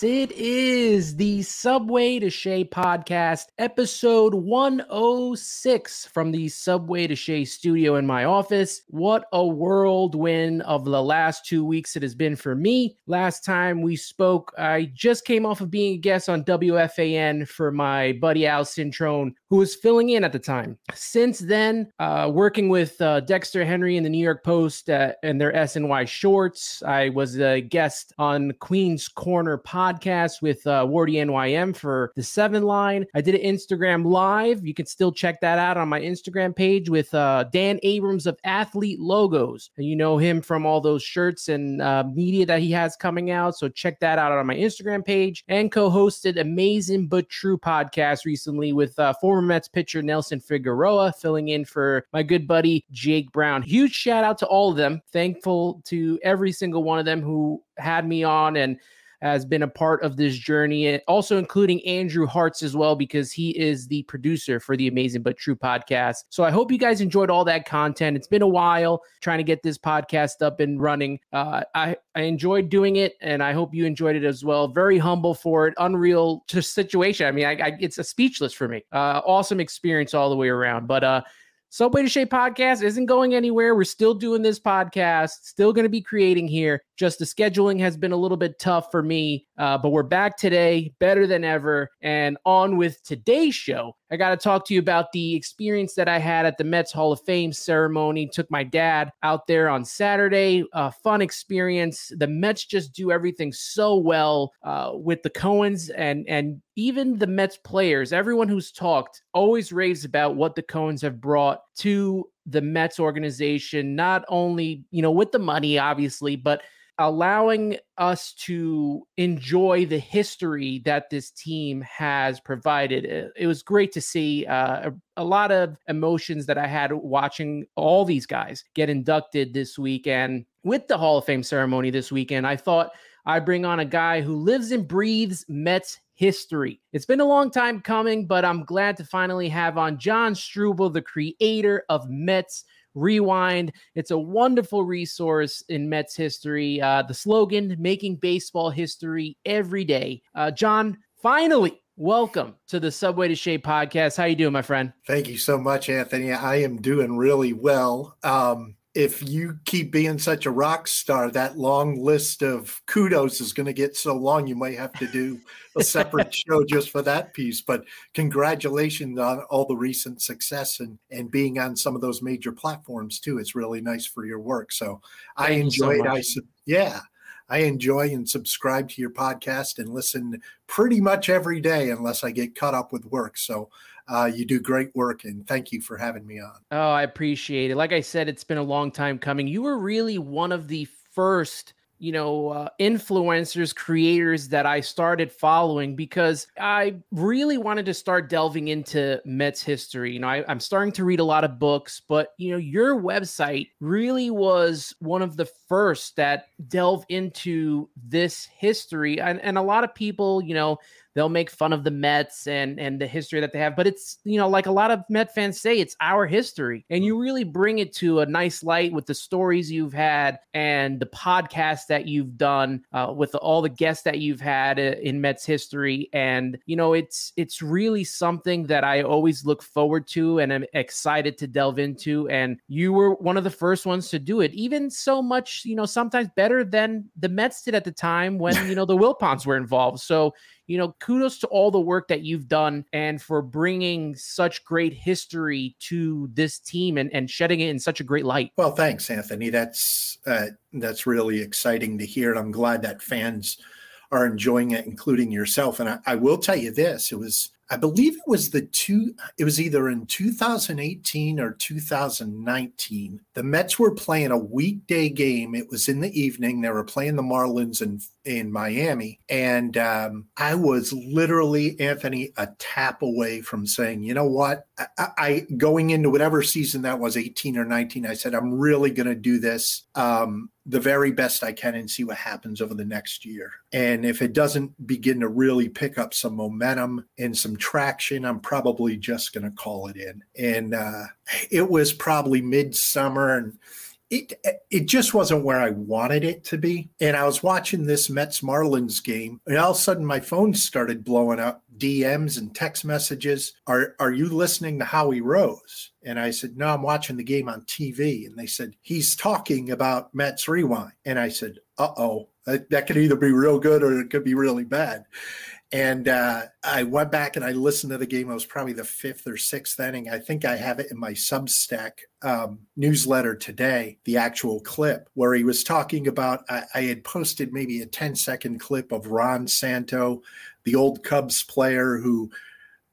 It is Subway to Shea podcast, episode 106 from the Subway to Shea studio in my office. What a whirlwind of the last two weeks it has been for me. Last time we spoke, I just came off of being a guest on WFAN for my buddy Al Cintrone, who was filling in at the time. Since then, uh, working with uh, Dexter Henry in the New York Post uh, and their SNY shorts, I was a guest on Queen's Corner podcast with uh, Wardy NYM for the seven line. I did an Instagram live. You can still check that out on my Instagram page with uh, Dan Abrams of Athlete Logos. And you know him from all those shirts and uh, media that he has coming out. So check that out on my Instagram page. And co hosted Amazing But True podcast recently with uh, former Mets pitcher Nelson Figueroa, filling in for my good buddy Jake Brown. Huge shout out to all of them. Thankful to every single one of them who had me on and has been a part of this journey, also including Andrew Hartz as well, because he is the producer for the Amazing But True podcast. So I hope you guys enjoyed all that content. It's been a while trying to get this podcast up and running. Uh, I, I enjoyed doing it, and I hope you enjoyed it as well. Very humble for it, unreal situation. I mean, I, I, it's a speechless for me. Uh, awesome experience all the way around. But uh, Subway to Shea podcast isn't going anywhere. We're still doing this podcast, still going to be creating here. Just the scheduling has been a little bit tough for me, uh, but we're back today, better than ever. And on with today's show, I got to talk to you about the experience that I had at the Mets Hall of Fame ceremony. Took my dad out there on Saturday. A fun experience. The Mets just do everything so well uh, with the Cohens and and even the Mets players. Everyone who's talked always raves about what the Cohens have brought to the Mets organization. Not only you know with the money, obviously, but allowing us to enjoy the history that this team has provided. It, was great to see uh, a, a, lot of emotions that I had watching all these guys get inducted this weekend with the Hall of Fame ceremony this weekend. I thought I bring on a guy who lives and breathes Mets history. It's been a long time coming, but I'm glad to finally have on John Strubel, the creator of Mets Rewind. It's a wonderful resource in Mets history. Uh, the slogan, making baseball history every day. Uh, John, finally, welcome to the Subway to Shea podcast. How you doing, my friend? Thank you so much, Anthony. I am doing really well. Um, if you keep being such a rock star, that long list of kudos is going to get so long, you might have to do a separate show just for that piece. But congratulations on all the recent success and, and being on some of those major platforms too. It's really nice for your work. So Thank I enjoyed, so I, yeah, I enjoy and subscribe to your podcast and listen pretty much every day unless I get caught up with work. So uh, you do great work, and thank you for having me on. Oh, I appreciate it. Like I said, it's been a long time coming. You were really one of the first you know, uh, influencers, creators that I started following because I really wanted to start delving into Mets history. You know, I, I'm starting to read a lot of books, but, you know, your website really was one of the first that delve into this history. And, and a lot of people, you know, they'll make fun of the Mets and and the history that they have, but it's you know like a lot of Met fans say, it's our history, and you really bring it to a nice light with the stories you've had and the podcast that you've done uh, with all the guests that you've had uh, in Mets history, and you know it's it's really something that I always look forward to and I'm excited to delve into. And you were one of the first ones to do it, even so much you know sometimes better than the Mets did at the time when you know the Wilpons were involved. So you know, kudos to all the work that you've done and for bringing such great history to this team and, and shedding it in such a great light. Well, thanks, Anthony. That's uh, that's really exciting to hear. I'm glad that fans are enjoying it, including yourself. And I, I will tell you this: it was I believe it was the two, it was either in 2018 or 2019. The Mets were playing a weekday game. It was in the evening. They were playing the Marlins in, in Miami. And um, I was literally, Anthony, a tap away from saying, you know what? I, I going into whatever season that was, 18 or 19, I said, I'm really going to do this. Um, the very best I can and see what happens over the next year. And if it doesn't begin to really pick up some momentum and some traction, I'm probably just going to call it in. And uh, it was probably midsummer and it it just wasn't where I wanted it to be. And I was watching this Mets Marlins game, and all of a sudden my phone started blowing up DMs and text messages. Are are you listening to Howie Rose? And I said, No, I'm watching the game on TV. And they said, He's talking about Mets Rewind. And I said, Uh oh, that, that could either be real good or it could be really bad. And uh, I went back and I listened to the game. It was probably the fifth or sixth inning. I think I have it in my Substack um, newsletter today, the actual clip where he was talking about. I, I had posted maybe a 10 second clip of Ron Santo, the old Cubs player who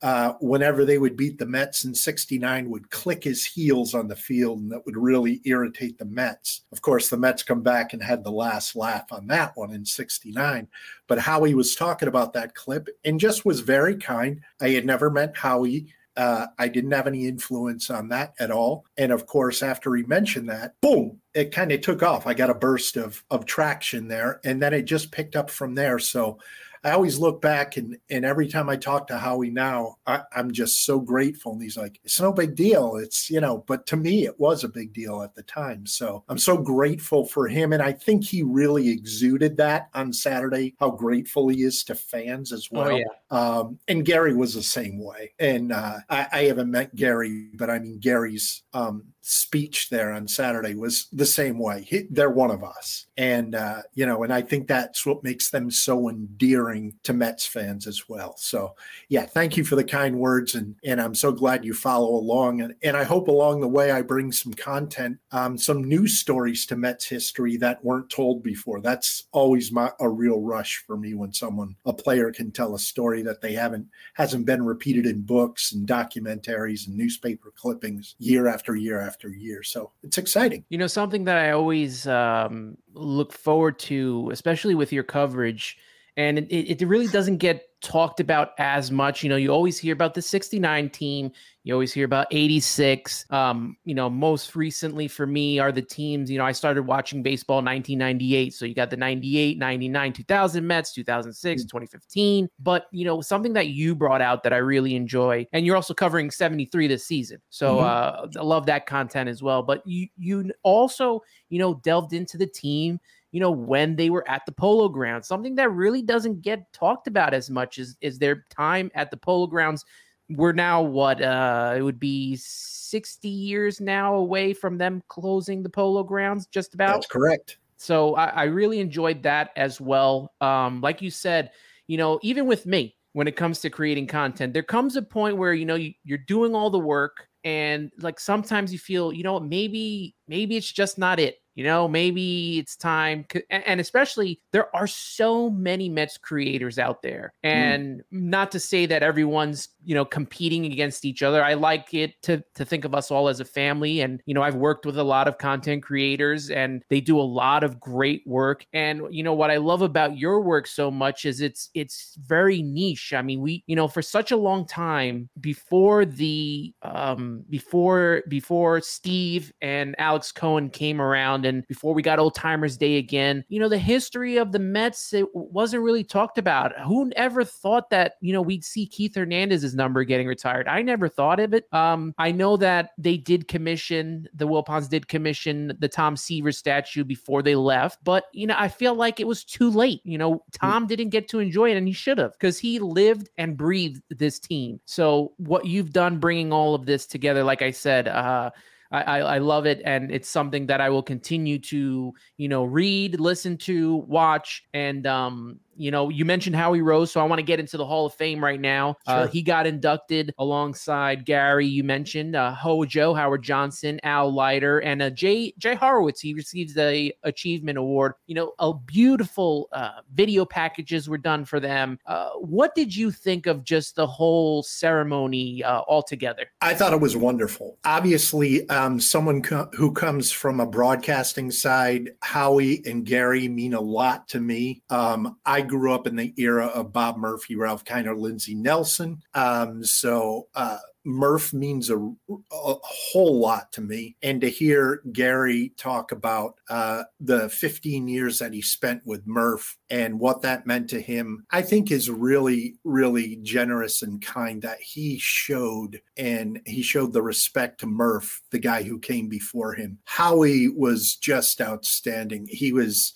uh, whenever they would beat the Mets in 69 would click his heels on the field and that would really irritate the Mets. Of course, the Mets come back and had the last laugh on that one in 69. But Howie was talking about that clip and just was very kind. I had never met Howie. Uh, I didn't have any influence on that at all. And of course, after he mentioned that, boom, it kind of took off. I got a burst of of traction there, and then it just picked up from there. So I always look back and and every time I talk to Howie now, I, am just so grateful. And he's like, it's no big deal. It's you know, but to me, it was a big deal at the time. So I'm so grateful for him, and I think he really exuded that on Saturday. How grateful he is to fans as oh, well. Oh, yeah. Um, and Gary was the same way. And uh, I, I, haven't met Gary, but I mean Gary's um, speech there on Saturday was the same way. He, they're one of us, and uh, you know, and I think that's what makes them so endearing to Mets fans as well. So, yeah, thank you for the kind words, and and I'm so glad you follow along, and and I hope along the way I bring some content, um, some news stories to Mets history that weren't told before. That's always my a real rush for me when someone a player can tell a story that they haven't hasn't been repeated in books and documentaries and newspaper clippings year after year after year. So it's exciting. You know, something that I always um, look forward to, especially with your coverage, and it, it really doesn't get talked about as much. You know, you always hear about the 69 team, you always hear about 86. Um, you know, most recently for me are the teams, you know, I started watching baseball 1998. So you got the 98, 99, 2000 Mets, 2006, mm-hmm. 2015. But, you know, something that you brought out that I really enjoy, and you're also covering 73 this season. So mm-hmm. uh, I love that content as well. But you, you also, you know, delved into the team you know, when they were at the polo grounds. Something that really doesn't get talked about as much is is their time at the polo grounds. We're now what uh it would be 60 years now away from them closing the polo grounds, just about. That's correct. So I, I really enjoyed that as well. Um, like you said, you know, even with me, when it comes to creating content, there comes a point where you know you, you're doing all the work and like sometimes you feel you know maybe maybe it's just not it you know, maybe it's time. And especially, there are so many Mets creators out there. Hmm. And mm. not to say that everyone's, you know, competing against each other. I like it to, to think of us all as a family. And, you know, I've worked with a lot of content creators and they do a lot of great work. And, you know, what I love about your work so much is it's, it's very niche. I mean, we, you know, for such a long time before the, um, before, before Steve and Alex Cohen came around and before we got Old Timers Day again, you know, the history of the Mets it wasn't really talked about. Who ever thought that you know we'd see Keith Hernandez's number getting retired? I never thought of it. Um, I know that they did commission the Wilpons did commission the Tom Seaver statue before they left, but you know, I feel like it was too late. You know, Tom didn't get to enjoy it, and he should have because he lived and breathed this team. So what you've done, bringing all of this together, like I said. uh I, I, love it, and it's something that I will continue to you know read, listen to, watch, and um you know, you mentioned Howie Rose, so I want to get into the Hall of Fame right now. Uh, sure. Uh, he got inducted alongside Gary. You mentioned uh, Hojo, Howard Johnson, Al Leiter, and uh, Jay Jay Horwitz. He receives the Achievement Award. You know, a beautiful uh, video packages were done for them. Uh, what did you think of just the whole ceremony uh, altogether? I thought it was wonderful. Obviously, um, someone co- who comes from a broadcasting side, Howie and Gary mean a lot to me. Um, I grew up in the era of Bob Murphy, Ralph Kiner, Lindsey Nelson. Um, so uh, Murph means a, a, whole lot to me. And to hear Gary talk about uh, the 15 years that he spent with Murph and what that meant to him, I think is really, really generous and kind that he showed. And he showed the respect to Murph, the guy who came before him. Howie was just outstanding. He was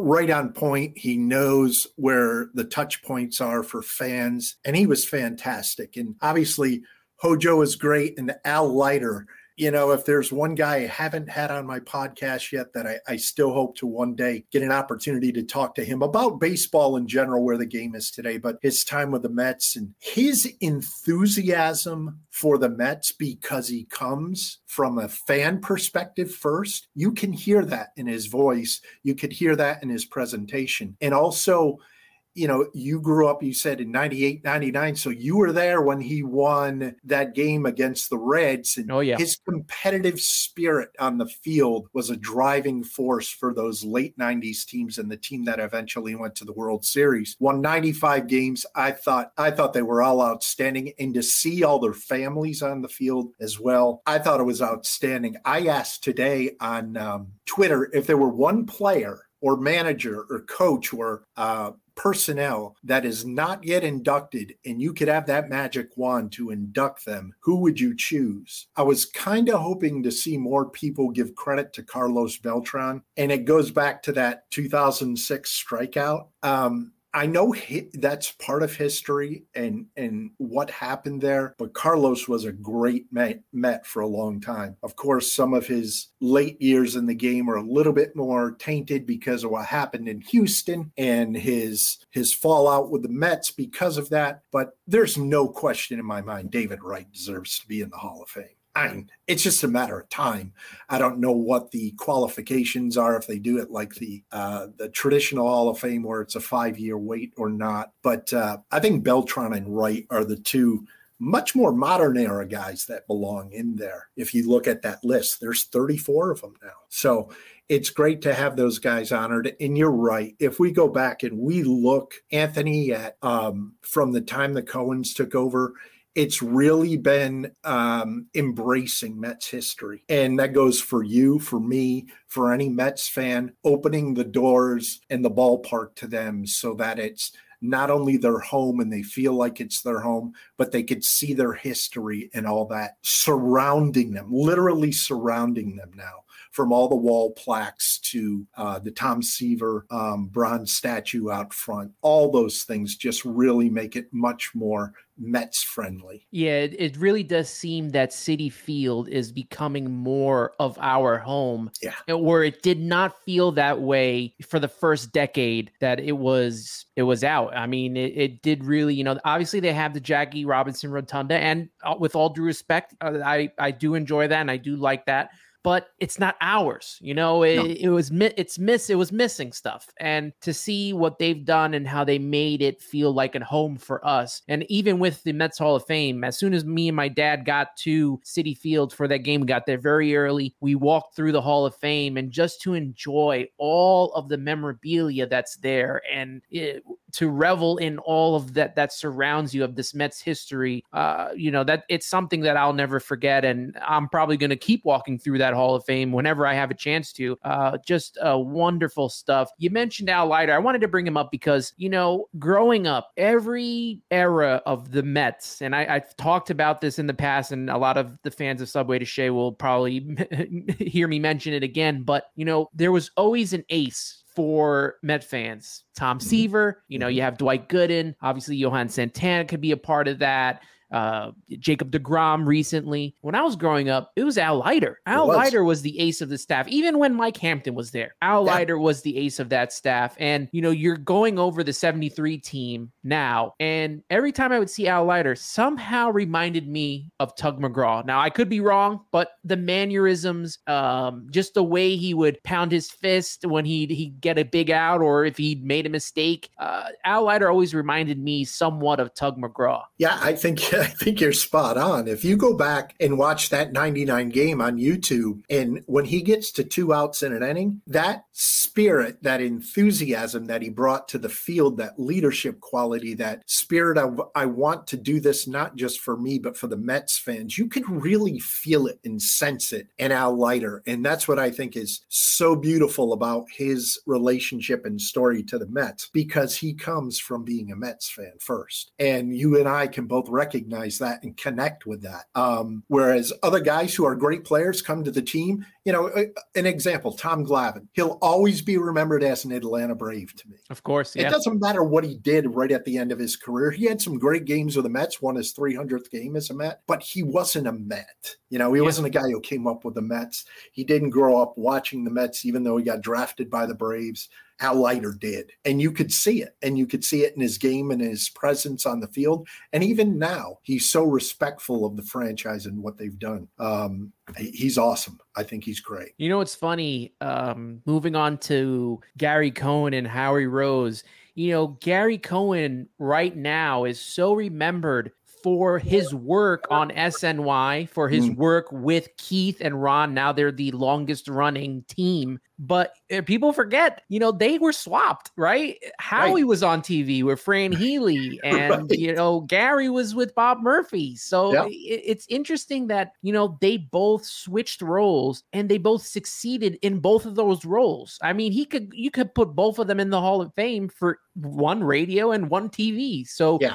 right on point. He knows where the touch points are for fans, and he was fantastic. And obviously, Hojo is great, and Al Leiter you know, if there's one guy I haven't had on my podcast yet that I, I, still hope to one day get an opportunity to talk to him about baseball in general, where the game is today, but his time with the Mets and his enthusiasm for the Mets because he comes from a fan perspective first. You can hear that in his voice, you could hear that in his presentation. And also, you know, you grew up, you said in 98, 99. So you were there when he won that game against the Reds. And oh, yeah. his competitive spirit on the field was a driving force for those late 90s teams and the team that eventually went to the World Series. Won 95 games. I thought I thought they were all outstanding. And to see all their families on the field as well, I thought it was outstanding. I asked today on um, Twitter if there were one player or manager or coach or uh, personnel that is not yet inducted and you could have that magic wand to induct them, who would you choose? I was kind of hoping to see more people give credit to Carlos Beltran. And it goes back to that 2006 strikeout. Um, I know that's part of history and and what happened there, but Carlos was a great Met, Met for a long time. Of course, some of his late years in the game are a little bit more tainted because of what happened in Houston and his his fallout with the Mets because of that. But there's no question in my mind David Wright deserves to be in the Hall of Fame. Mean, it's just a matter of time. I don't know what the qualifications are if they do it like the uh, the traditional Hall of Fame where it's a five year wait or not. But uh, I think Beltran and Wright are the two much more modern era guys that belong in there. If you look at that list, there's 34 of them now. So it's great to have those guys honored. And you're right. If we go back and we look, Anthony, at um, from the time the Cohens took over it's really been um, embracing Mets history. And that goes for you, for me, for any Mets fan, opening the doors and the ballpark to them so that it's not only their home and they feel like it's their home, but they could see their history and all that surrounding them, literally surrounding them now from all the wall plaques to uh, the Tom Seaver um, bronze statue out front. All those things just really make it much more Mets friendly. Yeah, it, it, really does seem that Citi Field is becoming more of our home. Yeah. Where it did not feel that way for the first decade that it was it was out. I mean, it, it did really, you know, obviously they have the Jackie Robinson Rotunda and uh, with all due respect, uh, I I do enjoy that and I do like that but it's not ours. You know, it, no. it was it's miss it was missing stuff, and to see what they've done and how they made it feel like a home for us, and even with the Mets Hall of Fame, as soon as me and my dad got to Citi Field for that game, we got there very early. We walked through the Hall of Fame, and just to enjoy all of the memorabilia that's there, and it, to revel in all of that that surrounds you of this Mets history, uh, you know that it's something that I'll never forget, and I'm probably going to keep walking through that Hall of Fame whenever I have a chance to. Uh, just uh, wonderful stuff. You mentioned Al Leiter. I wanted to bring him up because you know, growing up, every era of the Mets, and I, have talked about this in the past, and a lot of the fans of Subway to Shea will probably hear me mention it again. But you know, there was always an ace for Met fans. Tom mm-hmm. Seaver, you know, you mm-hmm. have Dwight Gooden. Obviously, Johan Santana could be a part of that. Uh, Jacob DeGrom recently. When I was growing up, it was Al Leiter. Al was. Leiter was the ace of the staff, even when Mike Hampton was there. Al yeah. Leiter was the ace of that staff. And, you know, you're going over the 73 team now. And every time I would see Al Leiter, somehow reminded me of Tug McGraw. Now, I could be wrong, but the mannerisms, um, just the way he would pound his fist when he'd, he'd get a big out or if he'd made a mistake, uh, Al Leiter always reminded me somewhat of Tug McGraw. Yeah, I think I think you're spot on. If you go back and watch that 99 game on YouTube, and when he gets to two outs in an inning, that spirit, that enthusiasm that he brought to the field, that leadership quality, that spirit of I want to do this not just for me, but for the Mets fans, you can really feel it and sense it in Al Leiter. And that's what I think is so beautiful about his relationship and story to the Mets, because he comes from being a Mets fan first. And you and I can both recognize that and connect with that. Um, whereas other guys who are great players come to the team, you know, an example, Tom Glavine, he'll always be remembered as an Atlanta Brave to me. Of course. Yeah. It doesn't matter what he did right at the end of his career. He had some great games with the Mets, won his 300th game as a Met, but he wasn't a Met. You know, he yeah. wasn't a guy who came up with the Mets. He didn't grow up watching the Mets, even though he got drafted by the Braves. Al Leiter did. And you could see it. And you could see it in his game and his presence on the field. And even now, he's so respectful of the franchise and what they've done. Um, he's awesome. I think he's great. You know, it's funny. Um, moving on to Gary Cohen and Howie Rose. You know, Gary Cohen right now is so remembered for his work on SNY, for his mm. work with Keith and Ron. Now they're the longest running team. But eh, people forget, you know, they were swapped, right? Howie right. was on TV with Fran Healy, and right. you know, Gary was with Bob Murphy. So yep. it, it's interesting that you know they both switched roles and they both succeeded in both of those roles. I mean, he could you could put both of them in the Hall of Fame for one radio and one TV. So yeah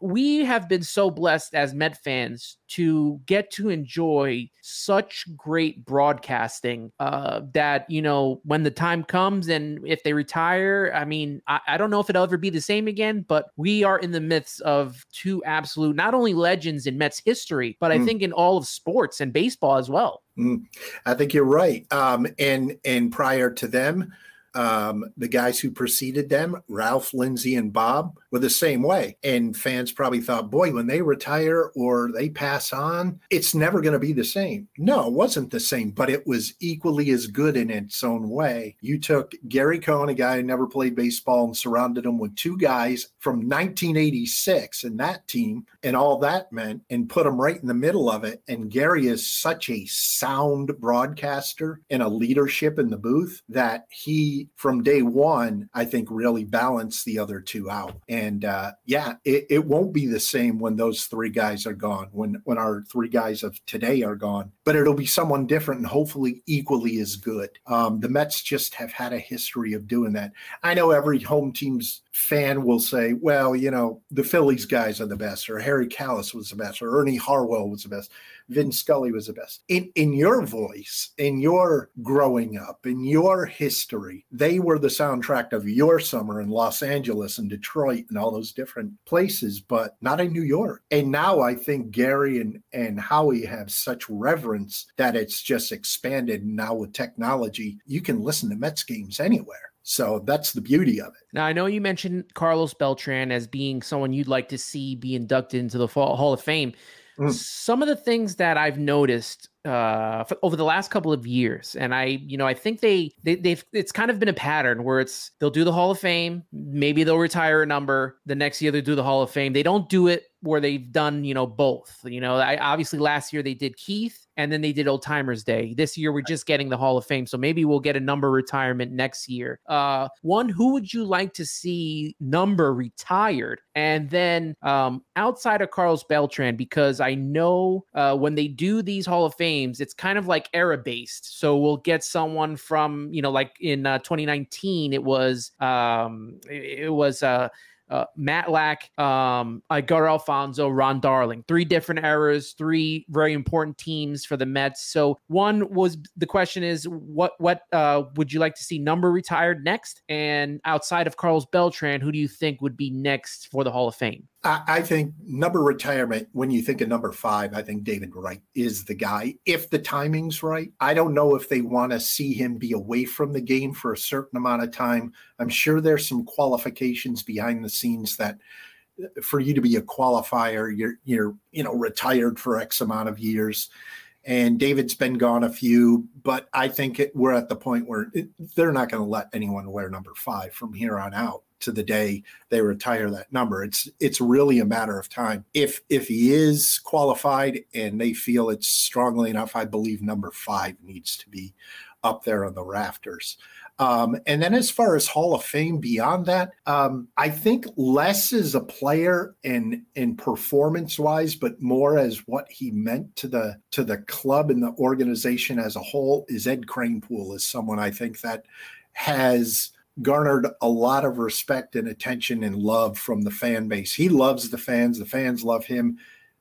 we have been so blessed as Met fans to get to enjoy such great broadcasting uh, that, you know, when the time comes and if they retire, I mean, I, I, don't know if it'll ever be the same again, but we are in the midst of two absolute, not only legends in Mets history, but I mm. think in all of sports and baseball as well. Mm. I think you're right. Um, and, and prior to them, um, the guys who preceded them, Ralph, Lindsey, and Bob, were the same way. And fans probably thought, boy, when they retire or they pass on, it's never going to be the same. No, it wasn't the same, but it was equally as good in its own way. You took Gary Cohen, a guy who never played baseball, and surrounded him with two guys from 1986 in that team and all that meant, and put them right in the middle of it. And Gary is such a sound broadcaster and a leadership in the booth that he from day one, I think really balanced the other two out. And uh, yeah, it, it won't be the same when those three guys are gone, when when our three guys of today are gone, but it'll be someone different and hopefully equally as good. Um, the Mets just have had a history of doing that. I know every home team's fan will say, well, you know, the Phillies guys are the best, or Harry Kalas was the best, or Ernie Harwell was the best. Vin Scully was the best. In in your voice, in your growing up, in your history, they were the soundtrack of your summer in Los Angeles and Detroit and all those different places, but not in New York. And now I think Gary and, and Howie have such reverence that it's just expanded. Now with technology, you can listen to Mets games anywhere. So that's the beauty of it. Now, I know you mentioned Carlos Beltran as being someone you'd like to see be inducted into the Hall of Fame. Mm. Some of the things that I've noticed uh, over the last couple of years, and I, you know, I think they, they they've it's kind of been a pattern where it's they'll do the Hall of Fame, maybe they'll retire a number, the next year they do the Hall of Fame. They don't do it where they've done, you know, both. You know, I obviously last year they did Keith and then they did Old Timers Day. This year we're just getting the Hall of Fame, so maybe we'll get a number retirement next year. Uh, one, who would you like to see number retired? And then um, outside of Carlos Beltran, because I know uh, when they do these Hall of Fames, it's kind of like era based. So we'll get someone from, you know, like in uh, 2019, it was um, it, it was uh uh, Matlack, um, Edgar Alfonzo, Ron Darling. Three different eras, three very important teams for the Mets. So one was the question is what what uh, would you like to see number retired next? And outside of Carlos Beltran, who do you think would be next for the Hall of Fame? I, think number retirement, when you think of number five, I think David Wright is the guy. If the timing's right, I don't know if they want to see him be away from the game for a certain amount of time. I'm sure there's some qualifications behind the scenes that uh, for you to be a qualifier, you're you're you know retired for X amount of years and David's been gone a few, but I think it, we're at the point where it, they're not going to let anyone wear number five from here on out to the day they retire that number. It's it's really a matter of time. If if he is qualified and they feel it's strongly enough, I believe number five needs to be up there on the rafters. Um, and then as far as Hall of Fame beyond that, um, I think less as a player and in performance wise, but more as what he meant to the to the club and the organization as a whole is Ed Kranepool is someone I think that has garnered a lot of respect and attention and love from the fan base. He loves the fans, the fans love him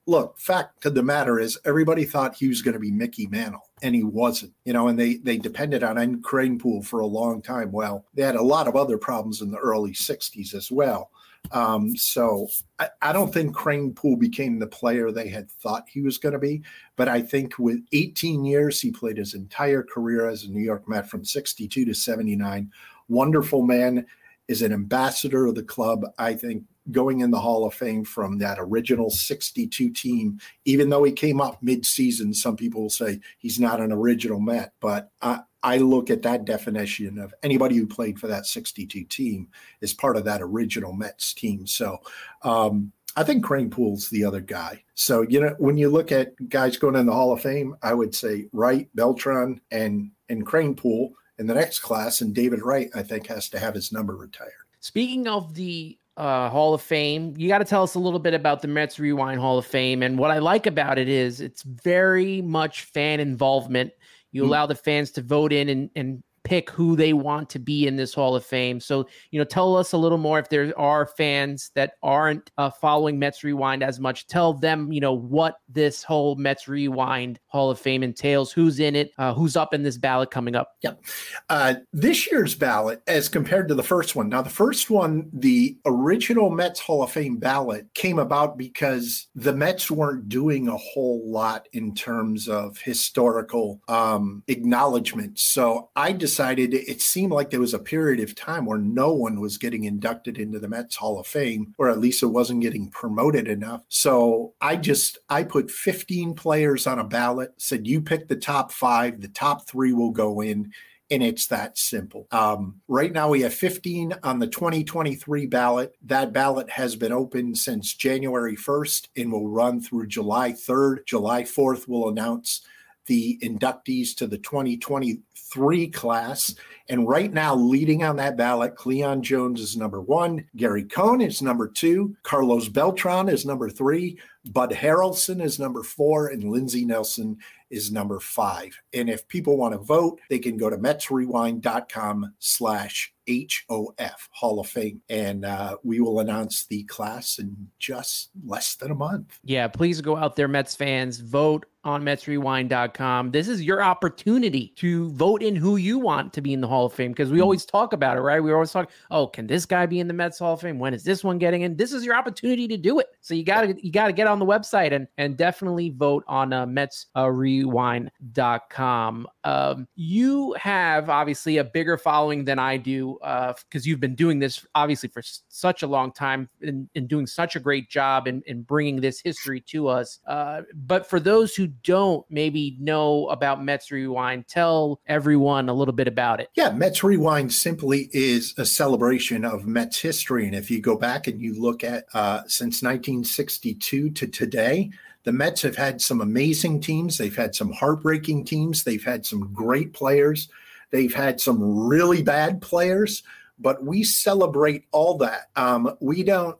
look, fact of the matter is everybody thought he was going to be Mickey Mantle and he wasn't, you know, and they they depended on Ed Kranepool for a long time. Well, they had a lot of other problems in the early 60s as well. Um, so I, I, don't think Kranepool became the player they had thought he was going to be. But I think with 18 years, he played his entire career as a New York Met from 62 to 79. Wonderful man, is an ambassador of the club. I think going in the Hall of Fame from that original 62 team, even though he came up mid-season, some people will say he's not an original Met, but I, I look at that definition of anybody who played for that 62 team is part of that original Mets team. So um, I think Kranepool's the other guy. So, you know, when you look at guys going in the Hall of Fame, I would say Wright, Beltran, and and Kranepool in the next class, and David Wright, I think, has to have his number retired. Speaking of the uh, Hall of Fame. You got to tell us a little bit about the Mets Rewind Hall of Fame. And what I like about it is it's very much fan involvement. You mm allow the fans to vote in and, and pick who they want to be in this Hall of Fame. So, you know, tell us a little more if there are fans that aren't uh, following Mets Rewind as much. Tell them, you know, what this whole Mets Rewind Hall of Fame entails, who's in it, uh, who's up in this ballot coming up. Yep. Uh, this year's ballot, as compared to the first one, now the first one, the original Mets Hall of Fame ballot came about because the Mets weren't doing a whole lot in terms of historical um, acknowledgement. So I just decided it seemed like there was a period of time where no one was getting inducted into the Mets Hall of Fame, or at least it wasn't getting promoted enough. So I just I put 15 players on a ballot, said you pick the top five, the top three will go in. And it's that simple. Um, right now, we have 15 on the 2023 ballot. That ballot has been open since January 1st and will run through July 3rd. July 4th, we'll announce the inductees to the 2023 class. And right now, leading on that ballot, Cleon Jones is number one, Gary Cohen is number two, Carlos Beltran is number three, Bud Harrelson is number four, and Lindsey Nelson is number five. And if people want to vote, they can go to metsrewind.com slash HOF, Hall of Fame. And uh, we will announce the class in just less than a month. Yeah, please go out there, Mets fans, vote on MetsRewind.com. This is your opportunity to vote in who you want to be in the Hall of Fame because we mm-hmm. always talk about it, right? We always talk, oh, can this guy be in the Mets Hall of Fame? When is this one getting in? This is your opportunity to do it. So you gotta you gotta get on the website and and definitely vote on uh, MetsRewind.com. Um, you have obviously a bigger following than I do because uh, you've been doing this obviously for s- such a long time and, and, doing such a great job in, in bringing this history to us. Uh, but for those who don't maybe know about Mets Rewind, tell everyone a little bit about it. Yeah, Mets Rewind simply is a celebration of Mets history. And if you go back and you look at uh, since 1962 to today, the Mets have had some amazing teams. They've had some heartbreaking teams. They've had some great players. They've had some really bad players, but we celebrate all that. Um, we don't,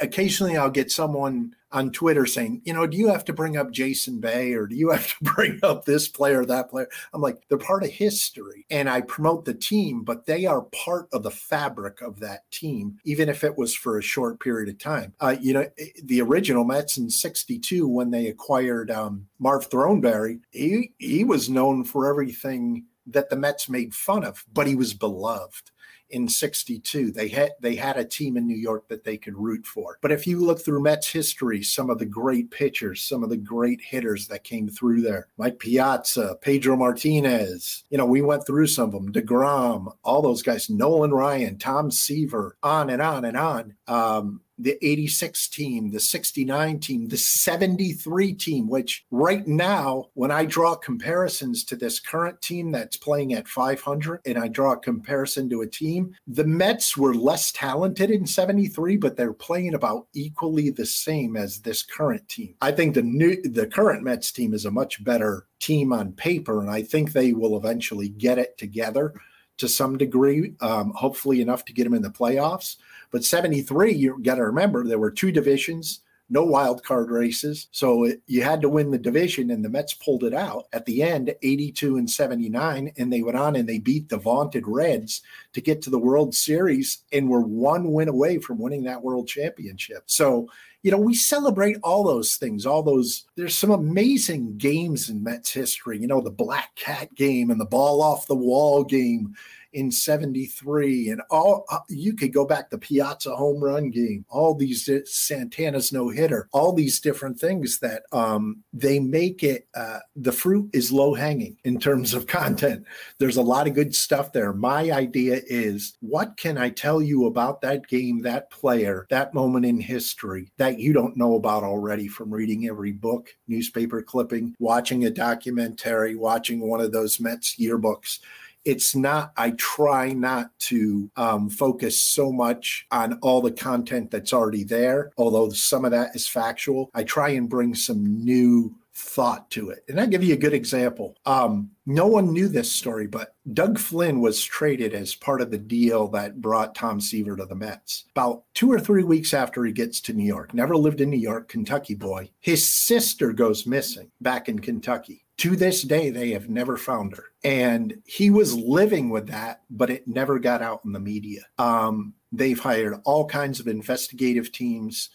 occasionally I'll get someone on Twitter saying, you know, do you have to bring up Jason Bay or do you have to bring up this player, that player? I'm like, they're part of history. And I promote the team, but they are part of the fabric of that team, even if it was for a short period of time. Uh, you know, the original Mets in 62, when they acquired um, Marv Throneberry, he, he was known for everything that the Mets made fun of, but he was beloved in 62. They had they had a team in New York that they could root for. But if you look through Mets history, some of the great pitchers, some of the great hitters that came through there, Mike Piazza, Pedro Martinez, you know, we went through some of them, DeGrom, all those guys, Nolan Ryan, Tom Seaver, on and on and on. Um, the 86 team, the 69 team, the 73 team, which right now, when I draw comparisons to this current team that's playing at 500, and I draw a comparison to a team, the Mets were less talented in 73, but they're playing about equally the same as this current team. I think the new, the current Mets team is a much better team on paper, and I think they will eventually get it together to some degree, um, hopefully enough to get them in the playoffs. But 73, you got to remember there were two divisions, no wild card races. So it, you had to win the division, and the Mets pulled it out at the end, 82 and 79. And they went on and they beat the vaunted Reds to get to the World Series and were one win away from winning that World Championship. So, you know, we celebrate all those things, all those. There's some amazing games in Mets history, you know, the Black Cat game and the ball off the wall game in 73 and all uh, you could go back the Piazza home run game, all these uh, Santana's no hitter, all these different things that um, they make it uh, the fruit is low hanging in terms of content. There's a lot of good stuff there. My idea is what can I tell you about that game, that player, that moment in history that you don't know about already from reading every book, newspaper clipping, watching a documentary, watching one of those Mets yearbooks it's not i try not to um, focus so much on all the content that's already there although some of that is factual. I try and bring some new thought to it. And i'll give you a good example. Um, no one knew this story but doug flynn was traded as part of the deal that brought tom seaver to the mets. About two or three weeks after he gets to new york never lived in new york kentucky boy his sister goes missing back in kentucky to this day, they have never found her. And he was living with that, but it never got out in the media. Um, they've hired all kinds of investigative teams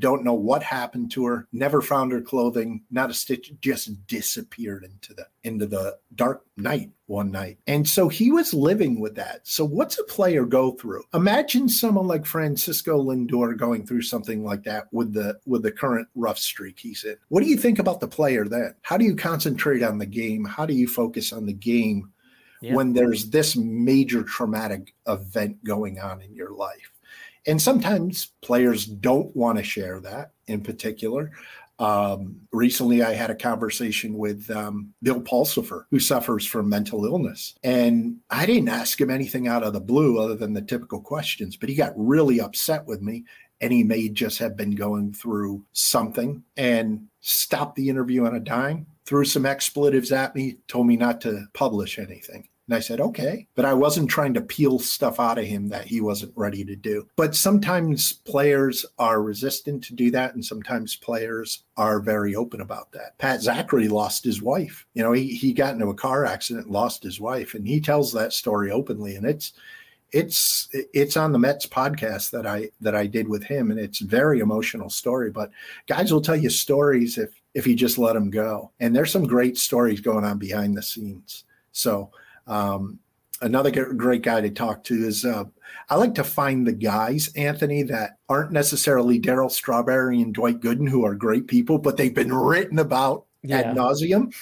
don't know what happened to her never found her clothing not a stitch just disappeared into the into the dark night one night. And so he was living with that. So what's a player go through? Imagine someone like francisco lindor going through something like that with the with the current rough streak he's in. What do you think about the player then? How do you concentrate on the game? How do you focus on the game yeah. when there's this major traumatic event going on in your life and sometimes players don't want to share that in particular. Um, recently, I had a conversation with um, Bill Pulsipher, who suffers from mental illness. And I didn't ask him anything out of the blue other than the typical questions, but he got really upset with me. And he may just have been going through something and stopped the interview on a dime, threw some expletives at me, told me not to publish anything. And I said, okay. But I wasn't trying to peel stuff out of him that he wasn't ready to do. But sometimes players are resistant to do that. And sometimes players are very open about that. Pat Zachry lost his wife. You know, he, he got into a car accident, lost his wife. And he tells that story openly. And it's, it's it's on the Mets podcast that I that I did with him, and it's a very emotional story. But guys will tell you stories if if you just let them go, and there's some great stories going on behind the scenes. So um, another great guy to talk to is uh, I like to find the guys, Anthony, that aren't necessarily Darryl Strawberry and Dwight Gooden, who are great people, but they've been written about yeah. ad nauseum.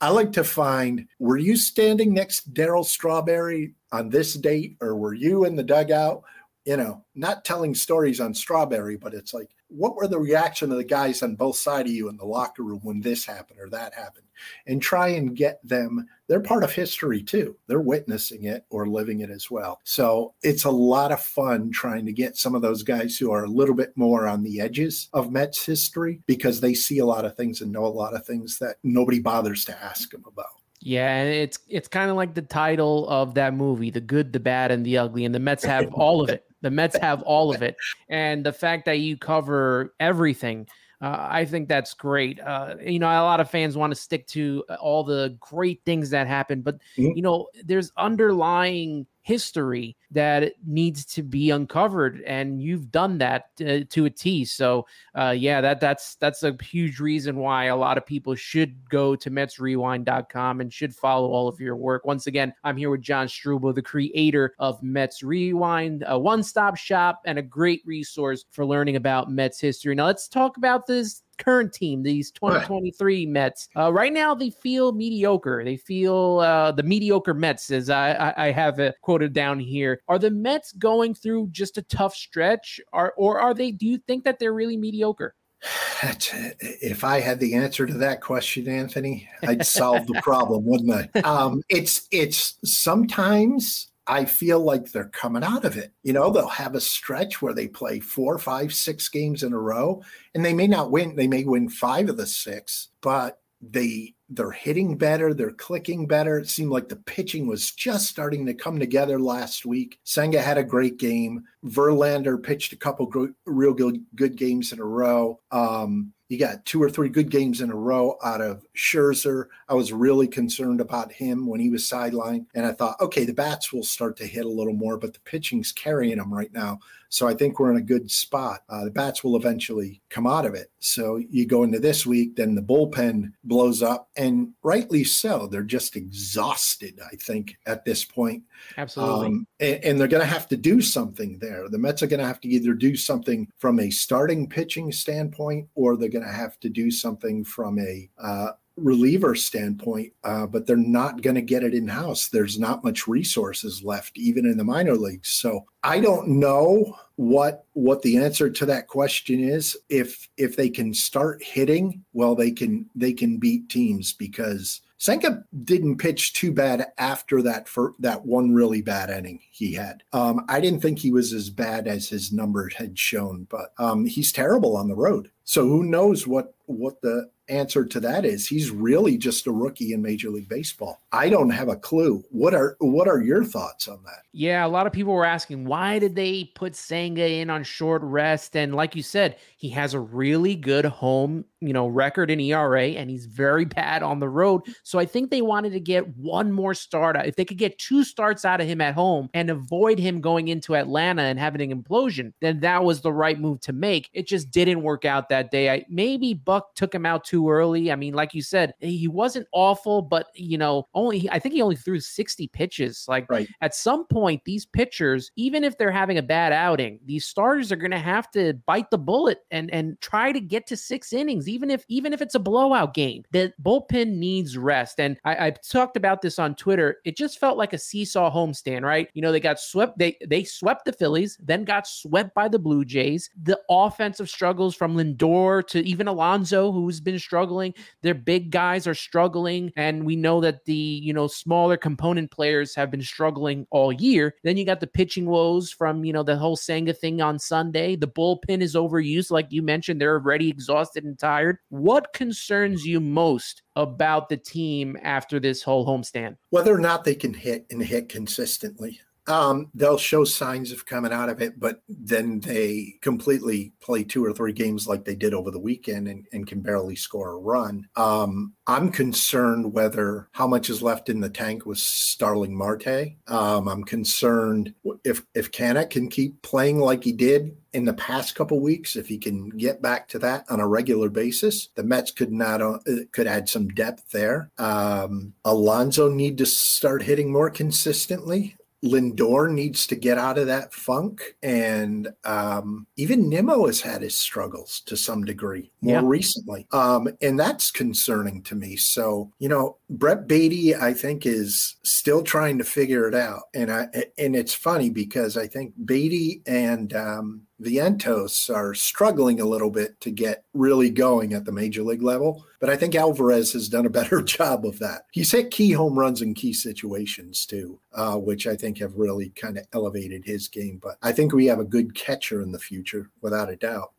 I like to find were you standing next to Darryl Strawberry on this date, or were you in the dugout? You know, not telling stories on Strawberry, but it's like, what were the reaction of the guys on both sides of you in the locker room when this happened or that happened? And try and get them they're part of history too. They're witnessing it or living it as well. So it's a lot of fun trying to get some of those guys who are a little bit more on the edges of Mets history because they see a lot of things and know a lot of things that nobody bothers to ask them about. Yeah, and it's it's kind of like the title of that movie, The Good, the Bad, and the Ugly. And the Mets have all of it. The Mets have all of it. And the fact that you cover everything uh, I think that's great. Uh, you know, a lot of fans want to stick to all the great things that happen, but mm-hmm. you know, there's underlying history that needs to be uncovered and you've done that uh, to a T. So uh, yeah that that's that's a huge reason why a lot of people should go to metsrewind.com and should follow all of your work. Once again I'm here with John Strubel the creator of Mets Rewind a one-stop shop and a great resource for learning about Mets history. Now let's talk about this current team, these 2023 Mets. Uh, right now, they feel mediocre. They feel uh, the mediocre Mets, as I, I, I have it quoted down here. Are the Mets going through just a tough stretch, or, or are they? Do you think that they're really mediocre? If I had the answer to that question, Anthony, I'd solve the problem, wouldn't I? Um, it's it's sometimes I feel like they're coming out of it. You know, they'll have a stretch where they play four, five, six games in a row, and they may not win. They may win five of the six, but they they're hitting better, they're clicking better. It seemed like the pitching was just starting to come together last week. Senga had a great game. Verlander pitched a couple gr- real good, good games in a row. Um, you got two or three good games in a row out of Scherzer. I was really concerned about him when he was sidelined. And I thought, okay, the bats will start to hit a little more, but the pitching's carrying them right now. So I think we're in a good spot. Uh, the bats will eventually come out of it. So you go into this week, then the bullpen blows up, and rightly so. They're just exhausted, I think, at this point. Absolutely. Um, and, and, they're going to have to do something there. The Mets are going to have to either do something from a starting pitching standpoint, or they're going to have to do something from a uh, reliever standpoint, uh, but they're not going to get it in house. There's not much resources left, even in the minor leagues. So I don't know what what the answer to that question is. If if they can start hitting, well, they can they can beat teams because Senga didn't pitch too bad after that for that one really bad inning he had. Um, I didn't think he was as bad as his numbers had shown, but um, he's terrible on the road. So who knows what what the answer to that is he's really just a rookie in Major League Baseball. I don't have a clue. What are what are your thoughts on that? Yeah, a lot of people were asking why did they put Senga in on short rest and like you said, he has a really good home, you know, record in ERA and he's very bad on the road. So I think they wanted to get one more start. If they could get two starts out of him at home and avoid him going into Atlanta and having an implosion, then that was the right move to make. It just didn't work out that day. I maybe Buck took him out too early. I mean, like you said, he wasn't awful, but you know, only I think he only threw 60 pitches. Like right. at some point, these pitchers, even if they're having a bad outing, these starters are going to have to bite the bullet and and try to get to six innings, even if even if it's a blowout game. The bullpen needs rest, and I, I talked about this on Twitter. It just felt like a seesaw homestand, right? You know, they got swept. They they swept the Phillies, then got swept by the Blue Jays. The offensive struggles from Lindor to even Alonso, who's been struggling. Their big guys are struggling, and we know that the you know smaller component players have been struggling all year. Then you got the pitching woes from you know the whole Senga thing on Sunday. The bullpen is overused, like you mentioned. They're already exhausted and tired. What concerns you most about the team after this whole homestand? Whether or not they can hit and hit consistently. Um, they'll show signs of coming out of it, but then they completely play two or three games like they did over the weekend and, and can barely score a run. Um, I'm concerned whether how much is left in the tank with Starling Marte. Um, I'm concerned if if Canha can keep playing like he did in the past couple weeks, if he can get back to that on a regular basis, the Mets could not uh, could add some depth there. Um, Alonso need to start hitting more consistently. Lindor needs to get out of that funk. And um, even Nimmo has had his struggles to some degree more yeah. recently. Um, and that's concerning to me. So, you know, Brett Baty, I think, is still trying to figure it out. And I and it's funny because I think Beatty and um, Vientos are struggling a little bit to get really going at the major league level. But I think Alvarez has done a better job of that. He's hit key home runs in key situations too, uh, which I think have really kind of elevated his game. But I think we have a good catcher in the future, without a doubt.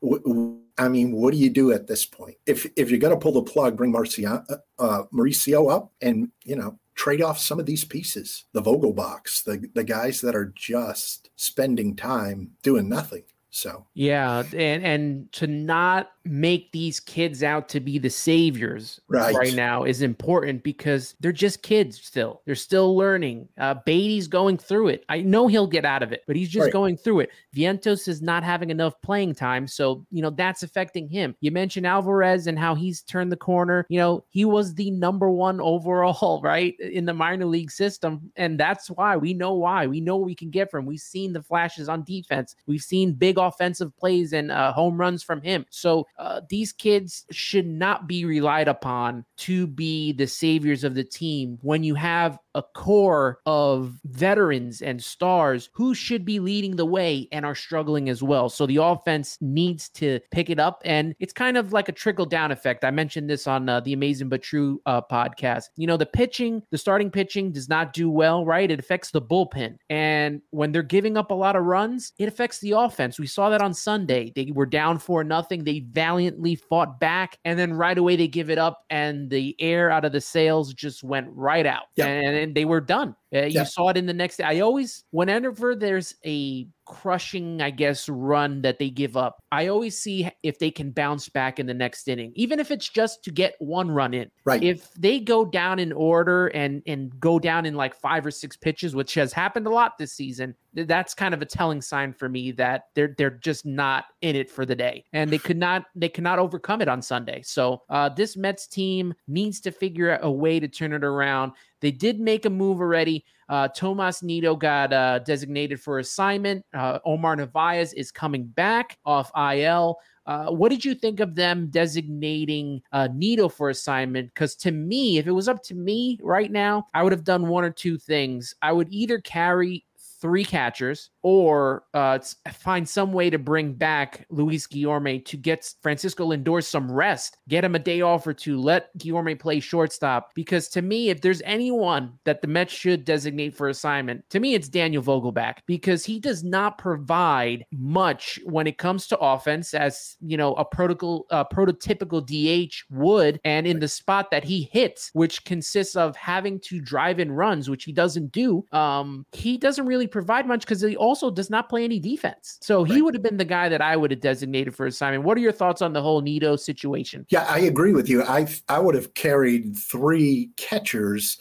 I mean, what do you do at this point? If if you're going to pull the plug, bring Marcio, uh, uh, Mauricio up, and you know trade off some of these pieces. The Vogelbachs, the the guys that are just spending time doing nothing. So yeah, and and to not make these kids out to be the saviors right, right now is important because they're just kids still. They're still learning. Uh, Baty's going through it. I know he'll get out of it, but he's just right. going through it. Vientos is not having enough playing time, so you know that's affecting him. You mentioned Alvarez and how he's turned the corner. You know he was the number one overall right in the minor league system, and that's why we know why we know what we can get from. We've seen the flashes on defense. We've seen big offensive plays and uh, home runs from him. So uh, these kids should not be relied upon to be the saviors of the team when you have a core of veterans and stars who should be leading the way and are struggling as well. So the offense needs to pick it up. And it's kind of like a trickle down effect. I mentioned this on uh, the Amazing But True uh, podcast. You know, the pitching, the starting pitching does not do well, right? It affects the bullpen. And when they're giving up a lot of runs, it affects the offense. We saw that on Sunday. They were down for nothing. They valiantly fought back. And then right away they give it up and the air out of the sails just went right out. Yep. And and they were done. Uh, you yeah. saw it in the next. I always, whenever there's a crushing, I guess, run that they give up, I always see if they can bounce back in the next inning, even if it's just to get one run in. Right. If they go down in order and and go down in like five or six pitches, which has happened a lot this season, that's kind of a telling sign for me that they're they're just not in it for the day, and they could not they cannot overcome it on Sunday. So uh, this Mets team needs to figure out a way to turn it around. They did make a move already. Uh, Tomas Nido got uh, designated for assignment. Uh, Omar Narvaez is coming back off IL. Uh, what did you think of them designating uh, Nido for assignment? Because to me, if it was up to me right now, I would have done one or two things. I would either carry three catchers or uh, find some way to bring back Luis Guillorme to get Francisco Lindor some rest, get him a day off or two, let Guillorme play shortstop. Because to me, if there's anyone that the Mets should designate for assignment, to me, it's Daniel Vogelbach because he does not provide much when it comes to offense, as you know, a protocol, uh, prototypical DH would, and in the spot that he hits, which consists of having to drive in runs, which he doesn't do. Um, he doesn't really provide much because he also does not play any defense. So he right. would have been the guy that I would have designated for assignment. What are your thoughts on the whole Nido situation? Yeah, I agree with you. I I would have carried three catchers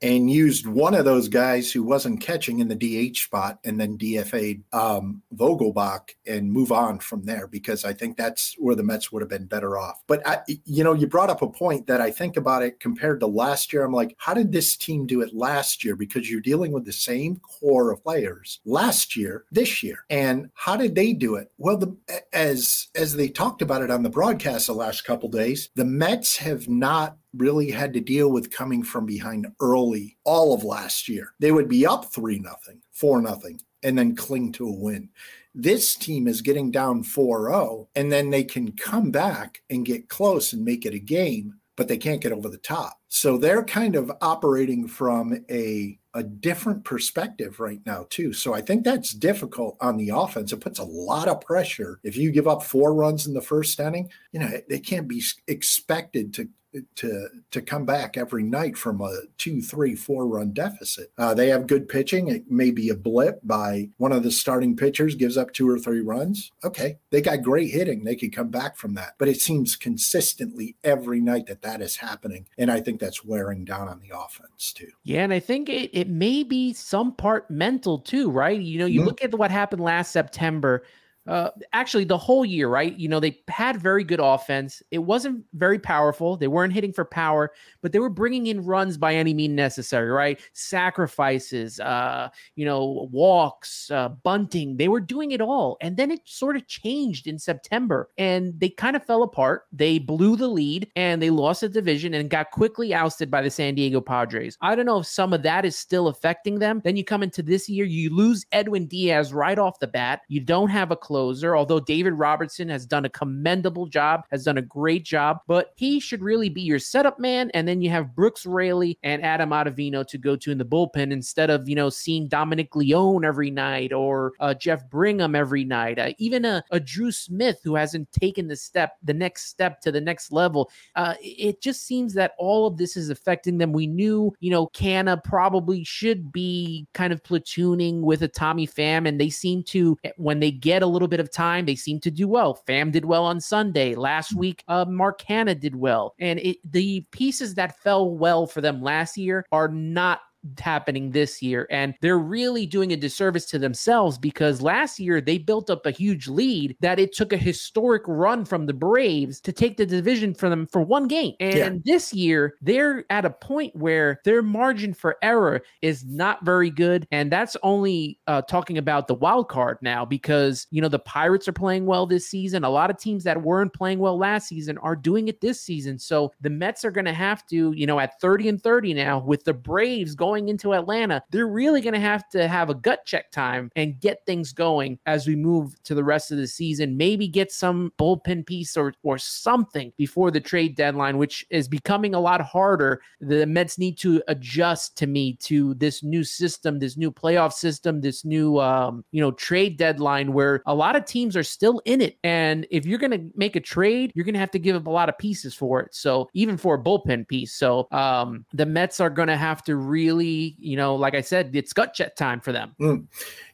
and used one of those guys who wasn't catching in the DH spot and then DFA'd um, Vogelbach and move on from there because I think that's where the Mets would have been better off. But, I, you know, you brought up a point that I think about it compared to last year. I'm like, how did this team do it last year? Because you're dealing with the same core of players last year, this year. And how did they do it? Well, the, as as they talked about it on the broadcast the last couple days, the Mets have not really had to deal with coming from behind early all of last year. They would be up 3 nothing, 4 nothing and then cling to a win. This team is getting down 4-0 and then they can come back and get close and make it a game, but they can't get over the top. So they're kind of operating from a a different perspective right now too. So I think that's difficult on the offense. It puts a lot of pressure. If you give up four runs in the first inning, you know, they can't be expected to to to come back every night from a two, three, four run deficit. Uh, they have good pitching. It may be a blip by one of the starting pitchers gives up two or three runs. Okay, they got great hitting. They could come back from that. But it seems consistently every night that that is happening, and I think that's wearing down on the offense too. Yeah, and I think it it may be some part mental too, right? You know, you mm-hmm. look at what happened last September uh, actually the whole year, right? You know, they had very good offense. It wasn't very powerful. They weren't hitting for power, but they were bringing in runs by any means necessary, right? Sacrifices, uh, you know, walks, uh, bunting. They were doing it all. And then it sort of changed in September and they kind of fell apart. They blew the lead and they lost the division and got quickly ousted by the San Diego Padres. I don't know if some of that is still affecting them. Then you come into this year, you lose Edwin Diaz right off the bat. You don't have a close closer, although David Robertson has done a commendable job, has done a great job, but he should really be your setup man. And then you have Brooks Raley and Adam Ottavino to go to in the bullpen instead of, you know, seeing Dominic Leone every night or uh, Jeff Brigham every night. Uh, even a, a, Drew Smith who hasn't taken the step, the next step to the next level. Uh, it just seems that all of this is affecting them. We knew, you know, Canha probably should be kind of platooning with a Tommy Pham, and they seem to, when they get a little little bit of time, they seem to do well. Pham did well on Sunday. Last mm. week, uh, Mark Canha did well. And it, the pieces that fell well for them last year are not happening this year. And they're really doing a disservice to themselves because last year they built up a huge lead that it took a historic run from the Braves to take the division for them for one game. And yeah. this year they're at a point where their margin for error is not very good. And that's only uh, talking about the wild card now because, you know, the Pirates are playing well this season. A lot of teams that weren't playing well last season are doing it this season. So the Mets are going to have to, you know, at 30 and 30 now with the Braves going going into Atlanta, they're really going to have to have a gut check time and get things going as we move to the rest of the season. Maybe get some bullpen piece or or something before the trade deadline, which is becoming a lot harder. The Mets need to adjust to me to this new system, this new playoff system, this new um, you know trade deadline where a lot of teams are still in it. And if you're going to make a trade, you're going to have to give up a lot of pieces for it. So even for a bullpen piece, so um, the Mets are going to have to really you know, like I said, it's gut check time for them. Mm.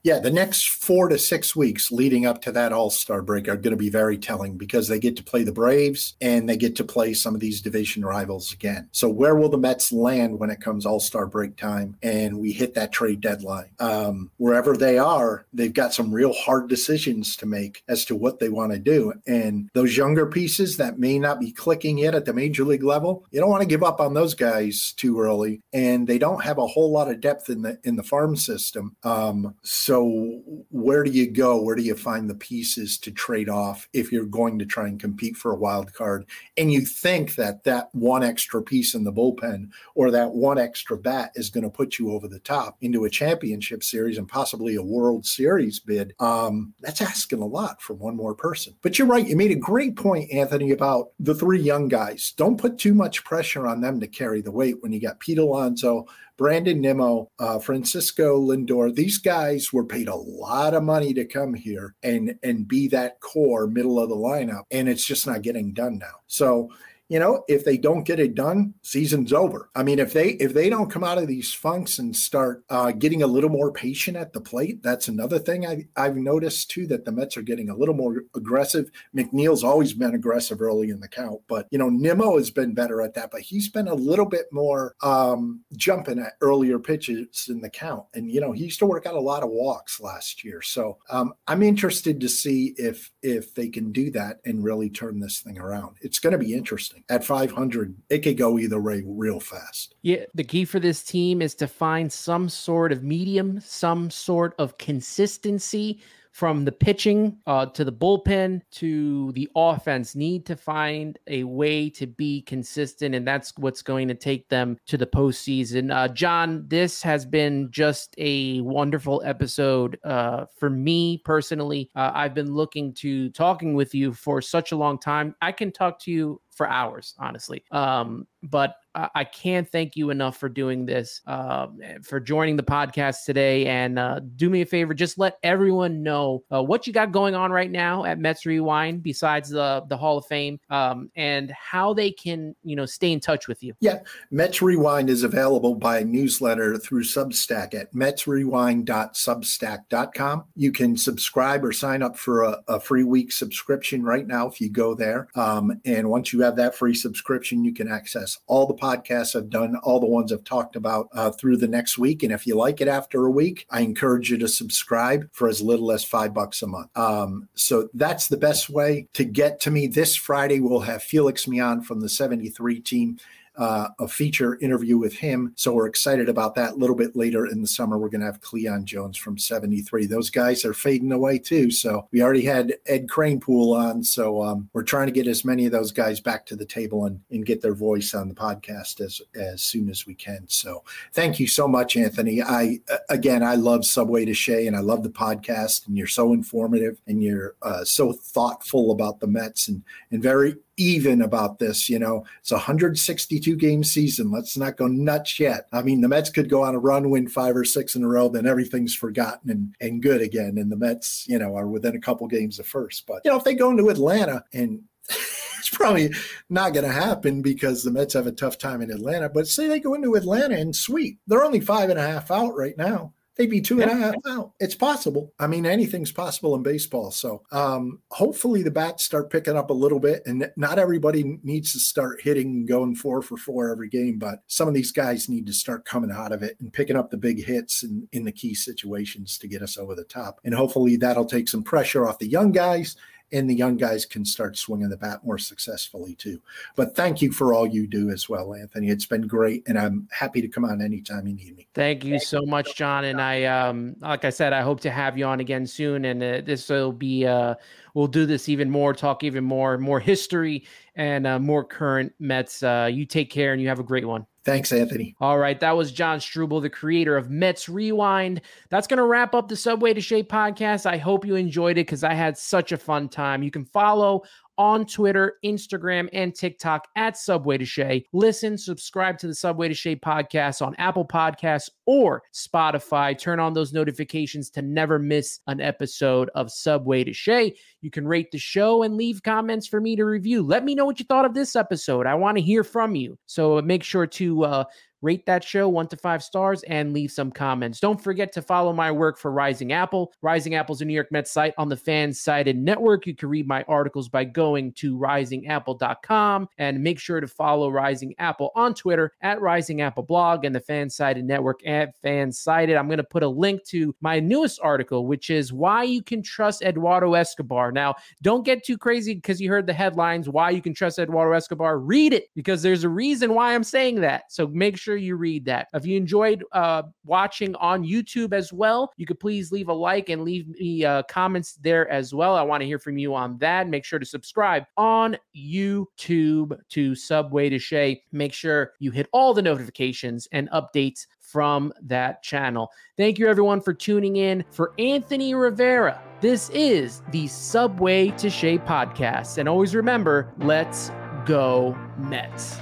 Yeah, the next four to six weeks leading up to that All Star break are going to be very telling because they get to play the Braves and they get to play some of these division rivals again. So, where will the Mets land when it comes All Star break time and we hit that trade deadline? Um, wherever they are, they've got some real hard decisions to make as to what they want to do. And those younger pieces that may not be clicking yet at the major league level, you don't want to give up on those guys too early. And they don't have a whole lot of depth in the in the farm system. Um, so so where do you go? Where do you find the pieces to trade off if you're going to try and compete for a wild card? And you think that that one extra piece in the bullpen or that one extra bat is going to put you over the top into a championship series and possibly a World Series bid. Um, that's asking a lot from one more person. But you're right. You made a great point, Anthony, about the three young guys. Don't put too much pressure on them to carry the weight when you got Pete Alonso, Brandon Nimmo, uh, Francisco Lindor, these guys were paid a lot of money to come here and and be that core middle of the lineup, and it's just not getting done now. So you know, if they don't get it done, season's over. I mean, if they if they don't come out of these funks and start uh, getting a little more patient at the plate, that's another thing I, I've noticed too that the Mets are getting a little more aggressive. McNeil's always been aggressive early in the count, but you know, Nimmo has been better at that, but he's been a little bit more um, jumping at earlier pitches in the count. And you know, he used to work out a lot of walks last year, so um, I'm interested to see if if they can do that and really turn this thing around. It's going to be interesting interesting. At 500, it could go either way real fast. Yeah, the key for this team is to find some sort of medium, some sort of consistency from the pitching uh, to the bullpen to the offense need to find a way to be consistent, and that's what's going to take them to the postseason. Uh, John, this has been just a wonderful episode uh, for me personally. Uh, I've been looking to talking with you for such a long time. I can talk to you for hours, honestly. Um, but I can't thank you enough for doing this, uh, for joining the podcast today. And uh, do me a favor, just let everyone know uh, what you got going on right now at Mets Rewind, besides the the Hall of Fame, um, and how they can you know stay in touch with you. Yeah, Mets Rewind is available by newsletter through Substack at metsrewind.substack.com. You can subscribe or sign up for a, a free week subscription right now if you go there. Um, and once you have that free subscription, you can access all the podcasts I've done, all the ones I've talked about uh, through the next week. And if you like it after a week, I encourage you to subscribe for as little as five bucks a month. Um, so that's the best way to get to me. This Friday, we'll have Felix Millan from the 73 team uh, a feature interview with him. So we're excited about that. A little bit later in the summer, we're going to have Cleon Jones from 73. Those guys are fading away too. So we already had Ed Kranepool on. So um, we're trying to get as many of those guys back to the table and, and get their voice on the podcast as, as soon as we can. So thank you so much, Anthony. I, again, I love Subway to Shea and I love the podcast and you're so informative and you're uh, so thoughtful about the Mets and, and very even about this. You know, it's a 162 game season. Let's not go nuts yet. I mean, the Mets could go on a run, win five or six in a row, then everything's forgotten and, and good again. And the Mets, you know, are within a couple games of first. But, you know, if they go into Atlanta and it's probably not going to happen because the Mets have a tough time in Atlanta. But say they go into Atlanta and sweep, they're only five and a half out right now. They'd be two and a half out. It's possible. I mean, anything's possible in baseball. So um, hopefully the bats start picking up a little bit, and not everybody needs to start hitting and going four for four every game, but some of these guys need to start coming out of it and picking up the big hits in, in the key situations to get us over the top. And hopefully that'll take some pressure off the young guys and the young guys can start swinging the bat more successfully too. But thank you for all you do as well, Anthony. It's been great, and I'm happy to come on anytime you need me. Thank you so much, John. And I, um, like I said, I hope to have you on again soon, and uh, this will be. Uh, we'll do this even more, talk even more, more history and uh, more current Mets. Uh, you take care, and you have a great one. Thanks, Anthony. All right. That was John Strubel, the creator of Mets Rewind. That's going to wrap up the Subway to Shea podcast. I hope you enjoyed it because I had such a fun time. You can follow on Twitter, Instagram, and TikTok at Subway to Shea. Listen, subscribe to the Subway to Shea podcast on Apple Podcasts or Spotify. Turn on those notifications to never miss an episode of Subway to Shea. You can rate the show and leave comments for me to review. Let me know what you thought of this episode. I want to hear from you. So make sure to uh, rate that show one to five stars, and leave some comments. Don't forget to follow my work for Rising Apple. Rising Apple's a New York Mets site on the FanSided network. You can read my articles by going to risingapple.com and make sure to follow Rising Apple on Twitter at Rising Apple Blog and the FanSided network at FanSided. I'm going to put a link to my newest article, which is why you can trust Eduardo Escobar. Now, don't get too crazy because you heard the headlines, why you can trust Eduardo Escobar. Read it because there's a reason why I'm saying that. So make sure sure you read that. If you enjoyed uh, watching on YouTube as well, you could please leave a like and leave me uh, comments there as well. I want to hear from you on that. Make sure to subscribe on YouTube to Subway to Shea. Make sure you hit all the notifications and updates from that channel. Thank you, everyone, for tuning in. For Anthony Rivera, this is the Subway to Shea podcast. And always remember, let's go Mets.